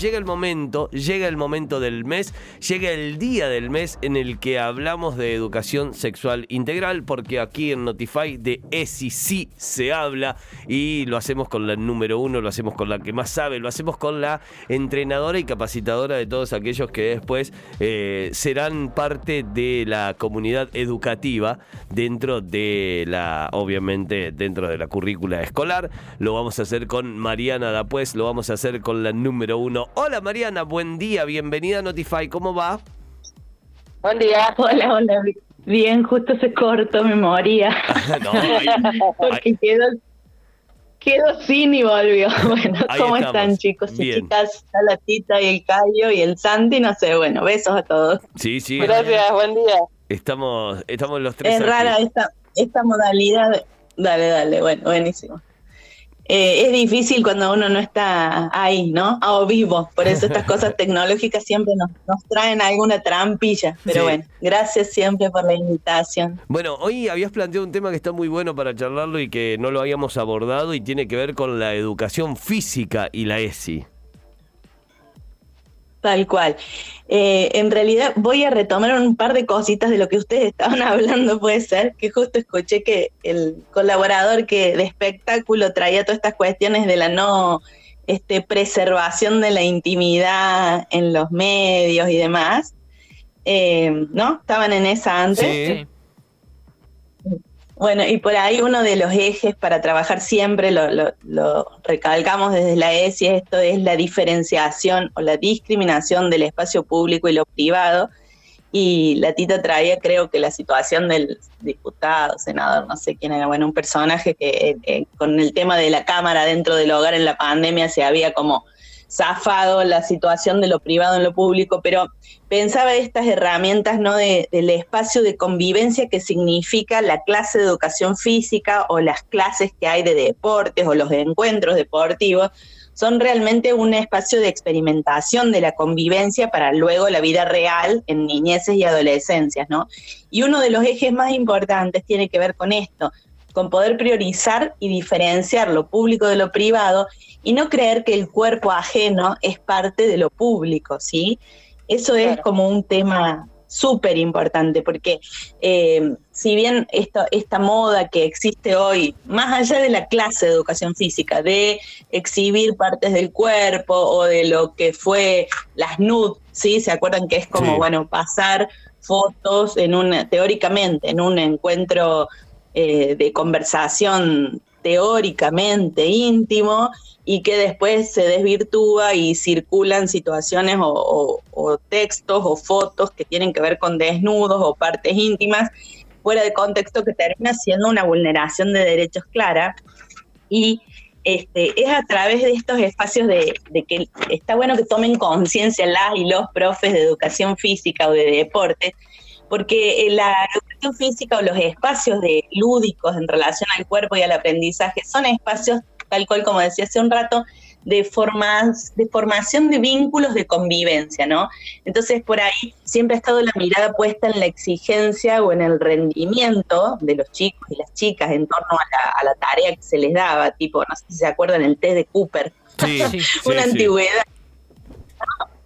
Llega el momento, llega el momento del mes, llega el día del mes en el que hablamos de educación sexual integral, porque aquí en Notify de ESI sí se habla y lo hacemos con la número uno, lo hacemos con la que más sabe, lo hacemos con la entrenadora y capacitadora de todos aquellos que después eh, serán parte de la comunidad educativa dentro de la, obviamente, dentro de la currícula escolar. Lo vamos a hacer con Mariana Dapues, lo vamos a hacer con la número uno Hola Mariana, buen día, bienvenida a Notify, ¿cómo va? Buen día. Hola, hola. Bien, justo se cortó, me moría. no, Porque quedó, quedó sin y volvió. Bueno, ¿cómo están chicos y chicas? La Tita y el Cayo y el Santi, no sé, bueno, besos a todos. Sí, sí. Gracias, buen día. Estamos, estamos los tres. Es rara esta, esta modalidad. Dale, dale, bueno, buenísimo. Eh, es difícil cuando uno no está ahí, ¿no? A vivo. Por eso estas cosas tecnológicas siempre nos, nos traen alguna trampilla. Pero bueno, gracias siempre por la invitación. Bueno, hoy habías planteado un tema que está muy bueno para charlarlo y que no lo habíamos abordado y tiene que ver con la educación física y la ESI. Tal cual. Eh, en realidad voy a retomar un par de cositas de lo que ustedes estaban hablando, puede ser, que justo escuché que el colaborador que de espectáculo traía todas estas cuestiones de la no este, preservación de la intimidad en los medios y demás, eh, ¿no? Estaban en esa antes. Bueno, y por ahí uno de los ejes para trabajar siempre, lo, recalcamos desde la ESI, esto es la diferenciación o la discriminación del espacio público y lo privado. Y la Tita traía, creo que la situación del diputado, senador, no sé quién era, bueno, un personaje que eh, eh, con el tema de la cámara dentro del hogar en la pandemia se había como zafado la situación de lo privado en lo público, pero pensaba estas herramientas ¿no? De, del espacio de convivencia que significa la clase de educación física o las clases que hay de deportes o los encuentros deportivos, son realmente un espacio de experimentación de la convivencia para luego la vida real en niñeces y adolescencias, ¿no? Y uno de los ejes más importantes tiene que ver con esto, con poder priorizar y diferenciar lo público de lo privado y no creer que el cuerpo ajeno es parte de lo público, ¿sí? Eso es como un tema súper importante, porque eh, si bien esta, esta moda que existe hoy, más allá de la clase de educación física, de exhibir partes del cuerpo o de lo que fue las nudes, ¿sí? ¿Se acuerdan que es como, bueno, pasar fotos en un, teóricamente, en un encuentro eh, de conversación teóricamente íntimo y que después se desvirtúa y circulan situaciones o, textos o fotos que tienen que ver con desnudos o partes íntimas fuera de contexto que termina siendo una vulneración de derechos clara. Y este, es a través de estos espacios de, de que está bueno que tomen conciencia las y los profes de educación física o de deporte porque eh, la educación física o los espacios de lúdicos en relación al cuerpo y al aprendizaje son espacios, tal cual como decía hace un rato, de, formas, de formación de vínculos de convivencia, ¿no? Entonces, por ahí siempre ha estado la mirada puesta en la exigencia o en el rendimiento de los chicos y las chicas en torno a la, tarea que se les daba, tipo, no sé si se acuerdan, el test de Cooper, sí, una antigüedad.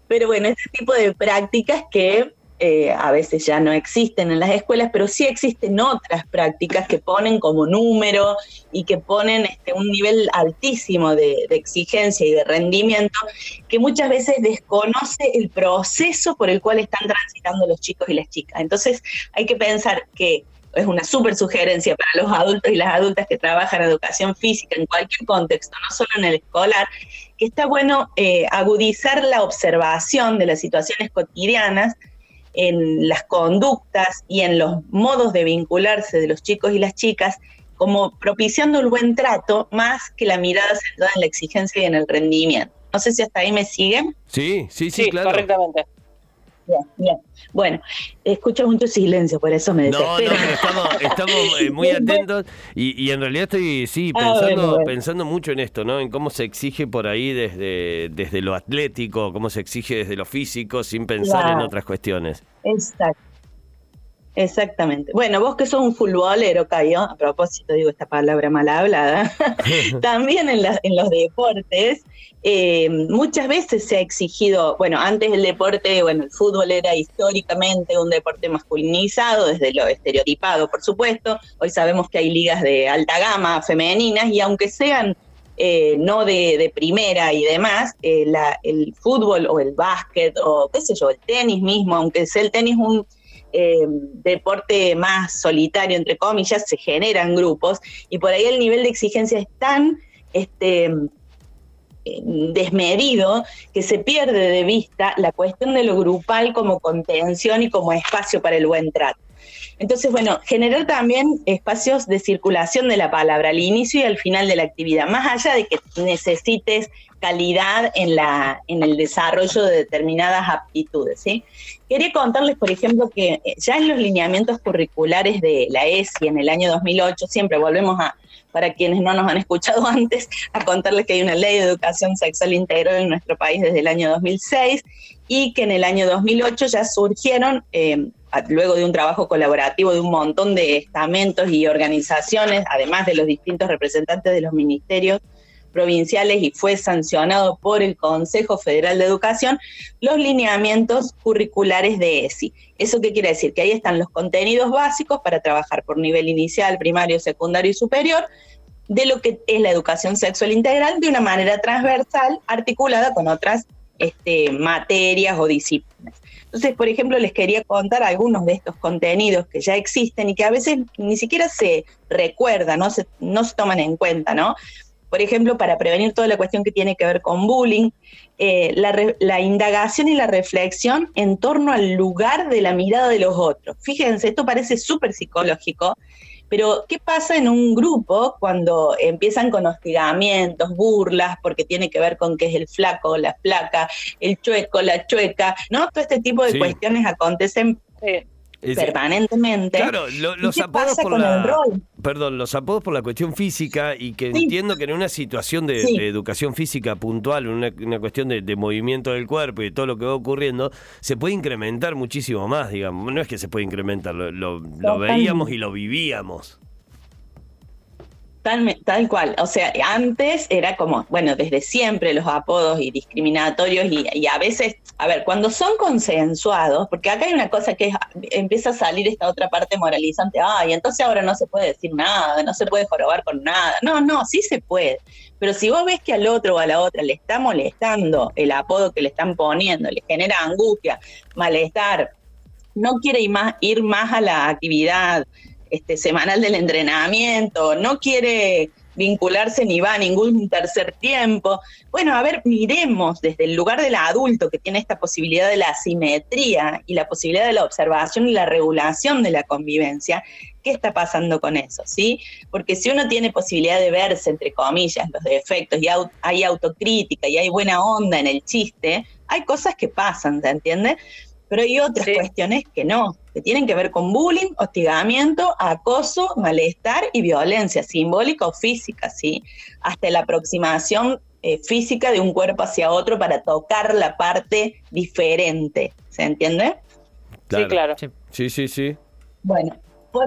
Pero bueno, este tipo de prácticas que eh, a veces ya no existen en las escuelas, pero sí existen otras prácticas que ponen como número y que ponen este, un nivel altísimo de, exigencia y de rendimiento que muchas veces desconoce el proceso por el cual están transitando los chicos y las chicas. Entonces hay que pensar que es una súper sugerencia para los adultos y las adultas que trabajan en educación física en cualquier contexto, no solo en el escolar, que está bueno eh, agudizar la observación de las situaciones cotidianas en las conductas y en los modos de vincularse de los chicos y las chicas, como propiciando el buen trato más que la mirada centrada en la exigencia y en el rendimiento. No sé si hasta ahí me siguen. Sí, sí, sí, claro. Correctamente. Bien, bien. Bueno, escucho mucho silencio, por eso me desespero. No, no, estamos, eh, muy atentos y, en realidad estoy, sí, ah, pensando, pensando mucho en esto, ¿no? En cómo se exige por ahí desde, desde lo atlético, cómo se exige desde lo físico, sin pensar en otras cuestiones. Exacto. Exactamente. Bueno, vos que sos un futbolero, Cayo, a propósito digo esta palabra mal hablada, también en, en, los deportes, eh, muchas veces se ha exigido, bueno, antes el deporte, bueno, el fútbol era históricamente un deporte masculinizado, desde lo estereotipado, por supuesto, hoy sabemos que hay ligas de alta gama femeninas y aunque sean eh, no de, primera y demás, eh, el fútbol o el básquet o qué sé yo, el tenis mismo, aunque sea el tenis un eh, deporte más solitario, entre comillas, se generan grupos y por ahí el nivel de exigencia es tan este, desmedido que se pierde de vista la cuestión de lo grupal como contención y como espacio para el buen trato. Entonces, bueno, generar también espacios de circulación de la palabra al inicio y al final de la actividad, más allá de que necesites calidad en, la, en el desarrollo de determinadas aptitudes. ¿sí? Quería contarles, por ejemplo, que eh, ya en los lineamientos curriculares de la ESI en el año 2008, siempre volvemos a, para quienes no nos han escuchado antes, a contarles que hay una ley de educación sexual integral en nuestro país desde el año 2006 y que en el año 2008 ya surgieron eh, luego de un trabajo colaborativo de un montón de estamentos y organizaciones, además de los distintos representantes de los ministerios provinciales y fue sancionado por el Consejo Federal de Educación, los lineamientos curriculares de ESI. ¿Eso qué quiere decir? Que ahí están los contenidos básicos para trabajar por nivel inicial, primario, secundario y superior de lo que es la educación sexual integral de una manera transversal, articulada con otras este, materias o disciplinas. Entonces, por ejemplo, les quería contar algunos de estos contenidos que ya existen y que a veces ni siquiera se recuerdan, no se, no se toman en cuenta, ¿no? Por ejemplo, para prevenir toda la cuestión que tiene que ver con bullying, eh, la, la, indagación y la reflexión en torno al lugar de la mirada de los otros. Fíjense, esto parece súper psicológico, pero, ¿qué pasa en un grupo cuando empiezan con hostigamientos, burlas, porque tiene que ver con qué es el flaco, la flaca, el chueco, la chueca, ¿no? Todo este tipo de cuestiones acontecen. Eh, permanentemente. Claro, los apodos por la, perdón, los apodos por la cuestión física y que entiendo que en una situación de, educación física puntual, en una, cuestión de, movimiento del cuerpo y todo lo que va ocurriendo, se puede incrementar muchísimo más, digamos. No es que se puede incrementar, lo veíamos y lo vivíamos. Tal, cual. O sea, antes era como, bueno, desde siempre los apodos y discriminatorios y, a veces, a ver, cuando son consensuados, porque acá hay una cosa que empieza a salir esta otra parte moralizante, ay, entonces ahora no se puede decir nada, no se puede jorobar con nada. No, no, sí se puede. Pero si vos ves que al otro o a la otra le está molestando el apodo que le están poniendo, le genera angustia, malestar, no quiere ir más, ir más a la actividad, este, semanal del entrenamiento, no quiere vincularse ni va a ningún tercer tiempo. Bueno, a ver, miremos desde el lugar del adulto que tiene esta posibilidad de la simetría y la posibilidad de la observación y la regulación de la convivencia, ¿qué está pasando con eso? ¿sí? Porque si uno tiene posibilidad de verse, entre comillas, los defectos y hay autocrítica y hay buena onda en el chiste, hay cosas que pasan, ¿se entiende? Pero hay otras cuestiones que no, que tienen que ver con bullying, hostigamiento, acoso, malestar y violencia simbólica o física, ¿sí? Hasta la aproximación eh, física de un cuerpo hacia otro para tocar la parte diferente. ¿Se entiende? Sí, claro. Sí, sí, sí. Bueno, por,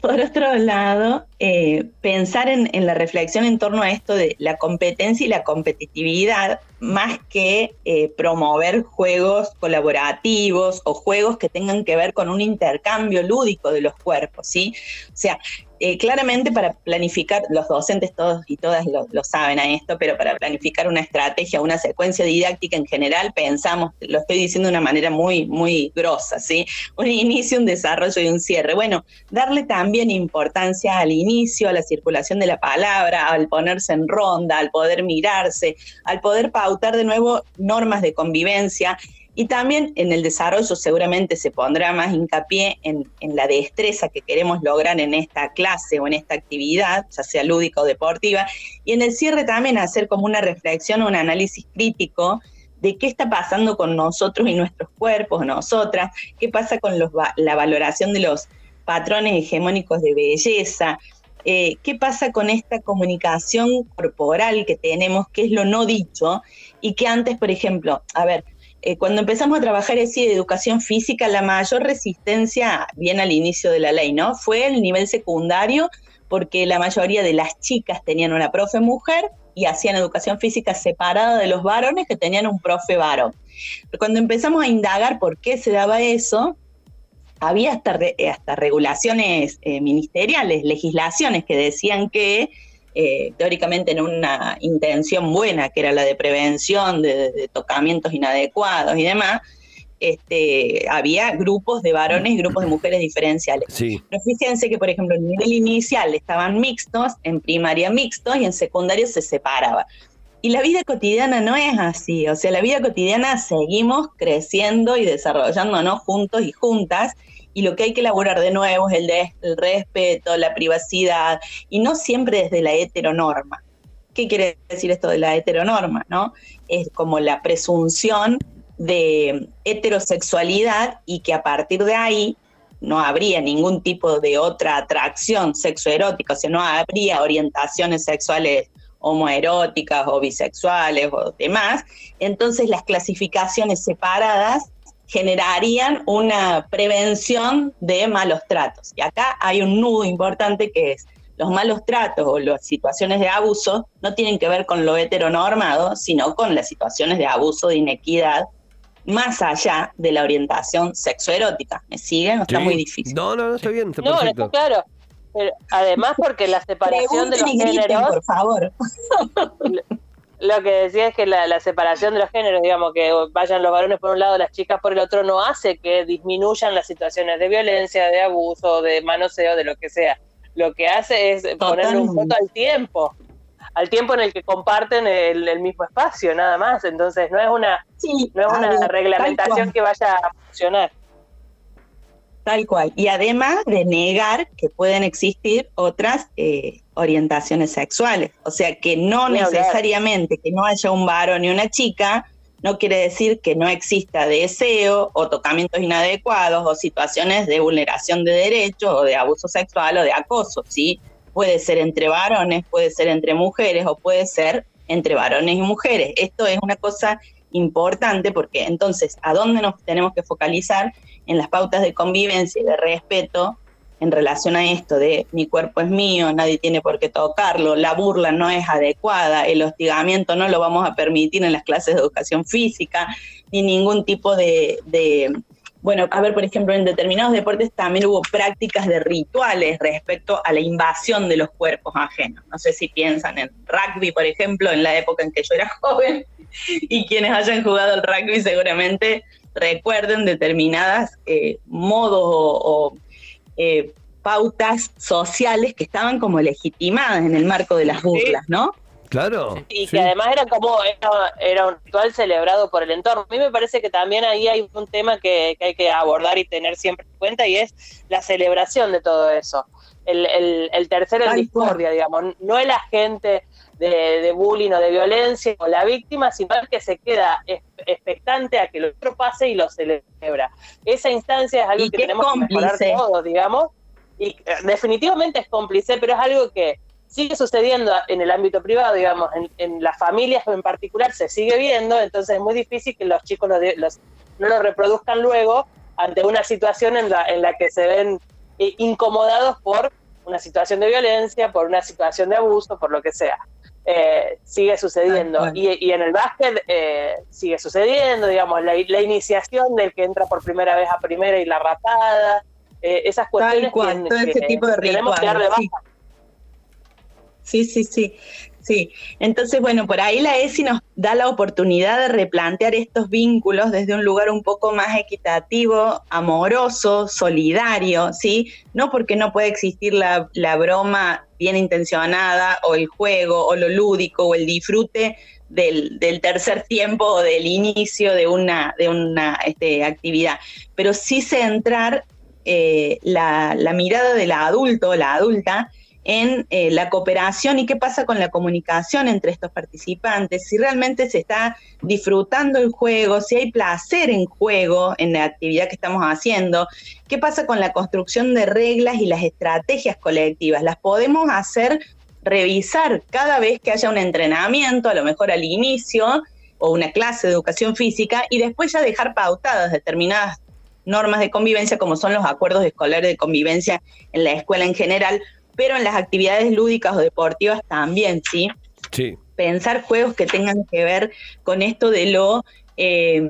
por otro lado, eh, pensar en, la reflexión en torno a esto de la competencia y la competitividad, más que eh, promover juegos colaborativos o juegos que tengan que ver con un intercambio lúdico de los cuerpos, ¿sí? O sea, eh, claramente para planificar, los docentes todos y todas lo, saben a esto, pero para planificar una estrategia, una secuencia didáctica en general, pensamos, lo estoy diciendo de una manera muy, muy grosa, ¿sí? Un inicio, un desarrollo y un cierre. Bueno, darle también importancia al inicio, a la circulación de la palabra, al ponerse en ronda, al poder mirarse, al poder pautar de nuevo normas de convivencia y también en el desarrollo seguramente se pondrá más hincapié en, la destreza que queremos lograr en esta clase o en esta actividad, ya sea lúdica o deportiva. Y en el cierre también hacer como una reflexión o un análisis crítico de qué está pasando con nosotros y nuestros cuerpos, nosotras, qué pasa con la valoración de los patrones hegemónicos de belleza, eh, qué pasa con esta comunicación corporal que tenemos, qué es lo no dicho, y que antes, por ejemplo, a ver, eh, cuando empezamos a trabajar así de educación física, la mayor resistencia, bien al inicio de la ley, ¿no? Fue el nivel secundario, porque la mayoría de las chicas tenían una profe mujer y hacían educación física separada de los varones que tenían un profe varón. Pero cuando empezamos a indagar por qué se daba eso, había hasta, hasta regulaciones eh, ministeriales, legislaciones que decían que eh, teóricamente en una intención buena, que era la de prevención de, tocamientos inadecuados y demás, este, había grupos de varones y grupos de mujeres diferenciales. Sí. Pero fíjense que, por ejemplo, en nivel inicial estaban mixtos, en primaria mixtos y en secundario se separaba. Y la vida cotidiana no es así, o sea, la vida cotidiana seguimos creciendo y desarrollándonos juntos y juntas, y lo que hay que elaborar de nuevo es el, respeto, la privacidad, y no siempre desde la heteronorma. ¿Qué quiere decir esto de la heteronorma? ¿no? Es como la presunción de heterosexualidad y que a partir de ahí no habría ningún tipo de otra atracción sexoerótica, o sea, no habría orientaciones sexuales homoeróticas o bisexuales o demás, entonces las clasificaciones separadas generarían una prevención de malos tratos. Y acá hay un nudo importante que es los malos tratos o las situaciones de abuso no tienen que ver con lo heteronormado, sino con las situaciones de abuso, de inequidad, más allá de la orientación sexoerótica. ¿Me siguen? está muy difícil. No, no, está bien, está no, perfecto. está claro. además, porque la separación de los géneros. por favor. Lo que decía es que la, separación de los géneros, digamos, que vayan los varones por un lado, las chicas por el otro, no hace que disminuyan las situaciones de violencia, de abuso, de manoseo, de lo que sea. Lo que hace es ponerle un foto al tiempo, al tiempo en el que comparten el, mismo espacio, nada más. Entonces no es una, no es una reglamentación que vaya a funcionar. Tal cual. Y además de negar que pueden existir otras eh, orientaciones sexuales. O sea, que no necesariamente que no haya un varón y una chica, no quiere decir que no exista deseo o tocamientos inadecuados o situaciones de vulneración de derechos o de abuso sexual o de acoso, ¿sí? Puede ser entre varones, puede ser entre mujeres o puede ser entre varones y mujeres. Esto es una cosa importante porque entonces, ¿a dónde nos tenemos que focalizar? en las pautas de convivencia y de respeto en relación a esto de mi cuerpo es mío, nadie tiene por qué tocarlo, la burla no es adecuada, el hostigamiento no lo vamos a permitir en las clases de educación física, ni ningún tipo de, bueno, a ver, por ejemplo, en determinados deportes también hubo prácticas de rituales respecto a la invasión de los cuerpos ajenos. No sé si piensan en rugby, por ejemplo, en la época en que yo era joven, y quienes hayan jugado el rugby seguramente recuerden determinadas eh, modos o, eh, pautas sociales que estaban como legitimadas en el marco de las burlas, ¿no? Claro. Y que además era como, era, un ritual celebrado por el entorno. A mí me parece que también ahí hay un tema que, hay que abordar y tener siempre en cuenta y es la celebración de todo eso. El, el, tercero en discordia, digamos. No el agente de, bullying o de violencia o la víctima, sino el que se queda expectante a que lo otro pase y lo celebra. Esa instancia es algo que tenemos que mejorar todos, digamos, y eh, definitivamente es cómplice, pero es algo que sigue sucediendo en el ámbito privado, digamos, en, las familias en particular se sigue viendo, entonces es muy difícil que los chicos no lo reproduzcan luego ante una situación en la, en la que se ven eh, incomodados por una situación de violencia, por una situación de abuso, por lo que sea. Eh, sigue sucediendo. y, en el básquet eh, sigue sucediendo, digamos, la, iniciación del que entra por primera vez a primera y la rapada, eh, esas cuestiones que, todo ese tipo de tenemos que Sí, sí, sí. Sí, entonces, bueno, por ahí la ESI nos da la oportunidad de replantear estos vínculos desde un lugar un poco más equitativo, amoroso, solidario, ¿sí? No porque no puede existir la, broma bien intencionada o el juego o lo lúdico o el disfrute del, tercer tiempo o del inicio de una, de una este, actividad, pero sí centrar eh, la, la mirada del adulto o la adulta en eh, la cooperación y qué pasa con la comunicación entre estos participantes, si realmente se está disfrutando el juego, si hay placer en juego, en la actividad que estamos haciendo, qué pasa con la construcción de reglas y las estrategias colectivas, las podemos hacer revisar cada vez que haya un entrenamiento, a lo mejor al inicio, o una clase de educación física y después ya dejar pautadas determinadas normas de convivencia como son los acuerdos escolares de convivencia en la escuela en general, pero en las actividades lúdicas o deportivas también, ¿sí? Sí. Pensar juegos que tengan que ver con esto de lo eh,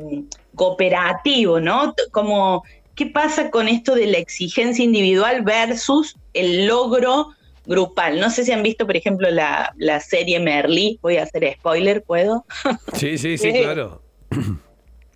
cooperativo, ¿no? Como, ¿qué pasa con esto de la exigencia individual versus el logro grupal? No sé si han visto, por ejemplo, la, la serie Merlí, voy a hacer spoiler, ¿puedo? Sí, sí, sí, claro.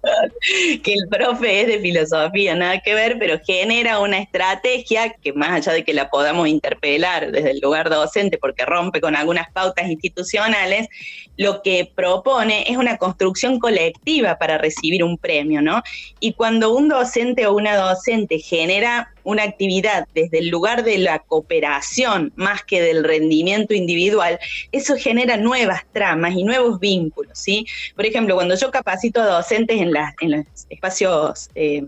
que el profe es de filosofía, nada que ver, pero genera una estrategia que más allá de que la podamos interpelar desde el lugar docente porque rompe con algunas pautas institucionales, lo que propone es una construcción colectiva para recibir un premio, ¿no? Y cuando un docente o una docente genera una actividad desde el lugar de la cooperación más que del rendimiento individual, eso genera nuevas tramas y nuevos vínculos, ¿sí? Por ejemplo, cuando yo capacito a docentes en, en los espacios eh,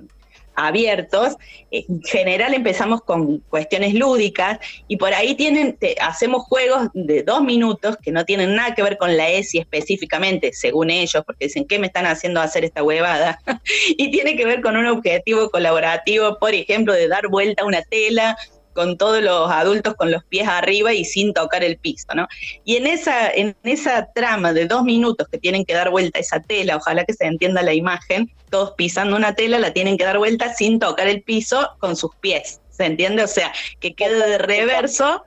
abiertos. En general empezamos con cuestiones lúdicas y por ahí tienen, hacemos juegos de dos minutos que no tienen nada que ver con la ESI específicamente, según ellos, porque dicen, ¿qué me están haciendo hacer esta huevada? y tiene que ver con un objetivo colaborativo, por ejemplo, de dar vuelta a una tela con todos los adultos con los pies arriba y sin tocar el piso, ¿no? Y en esa, en esa trama de dos minutos que tienen que dar vuelta esa tela, ojalá que se entienda la imagen, todos pisando una tela, la tienen que dar vuelta sin tocar el piso con sus pies, ¿se entiende? O sea, que quede de reverso,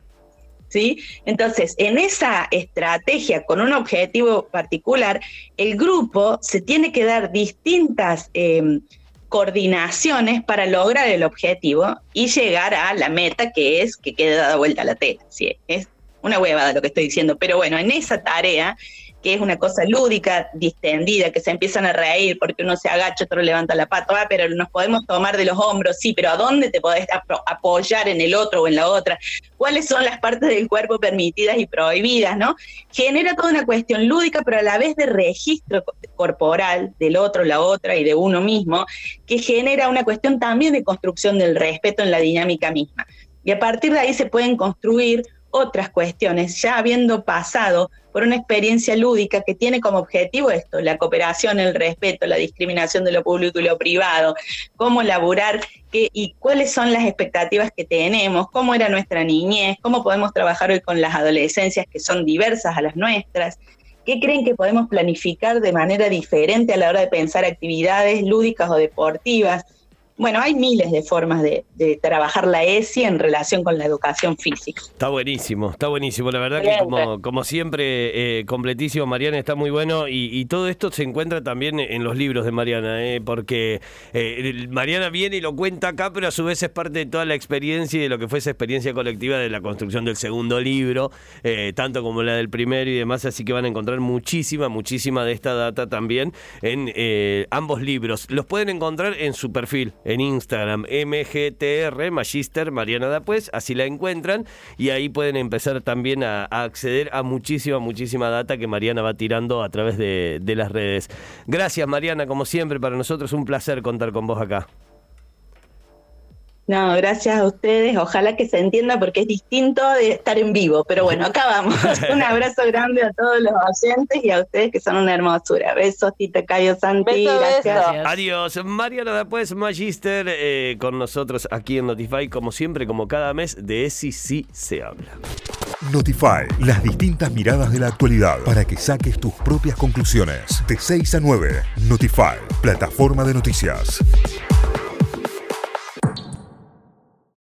¿sí? Entonces, en esa estrategia con un objetivo particular, el grupo se tiene que dar distintas... Eh, coordinaciones para lograr el objetivo y llegar a la meta que es que quede dada vuelta la tela. Sí, es una huevada lo que estoy diciendo, pero bueno, en esa tarea que es una cosa lúdica, distendida, que se empiezan a reír porque uno se agacha, otro levanta la pata, pero nos podemos tomar de los hombros, sí, pero ¿a dónde te podés apoyar en el otro o en la otra? ¿Cuáles son las partes del cuerpo permitidas y prohibidas, no? Genera toda una cuestión lúdica, pero a la vez de registro corporal del otro, la otra y de uno mismo, que genera una cuestión también de construcción del respeto en la dinámica misma. Y a partir de ahí se pueden construir otras cuestiones, ya habiendo pasado por una experiencia lúdica que tiene como objetivo esto, la cooperación, el respeto, la discriminación de lo público y lo privado, cómo laburar qué, y cuáles son las expectativas que tenemos, cómo era nuestra niñez, cómo podemos trabajar hoy con las adolescencias que son diversas a las nuestras, qué creen que podemos planificar de manera diferente a la hora de pensar actividades lúdicas o deportivas bueno, hay miles de formas de, trabajar la ESI en relación con la educación física. Está buenísimo, está buenísimo. La verdad que como, como siempre, eh, completísimo, Mariana, está muy bueno. Y, todo esto se encuentra también en los libros de Mariana, eh, porque eh, Mariana viene y lo cuenta acá, pero a su vez es parte de toda la experiencia y de lo que fue esa experiencia colectiva de la construcción del segundo libro, tanto como la del primero y demás. Así que van a encontrar muchísima, muchísima de esta data también en ambos libros. Los pueden encontrar en su perfil en Instagram, MGTR, Magister Mariana Dapues, así la encuentran y ahí pueden empezar también a, acceder a muchísima, muchísima data que Mariana va tirando a través de, de las redes. Gracias Mariana, como siempre, para nosotros un placer contar con vos acá. No, gracias a ustedes. Ojalá que se entienda porque es distinto de estar en vivo. Pero bueno, acá vamos. Un abrazo grande a todos los oyentes y a ustedes que son una hermosura. Besos, Tita Cayo Santi. gracias. Adiós. Mariana Después, Magister, eh, con nosotros aquí en Notify, como siempre, como cada mes, de ESI sí se habla. Notify, las distintas miradas de la actualidad para que saques tus propias conclusiones. De 6 a 9, Notify, plataforma de noticias.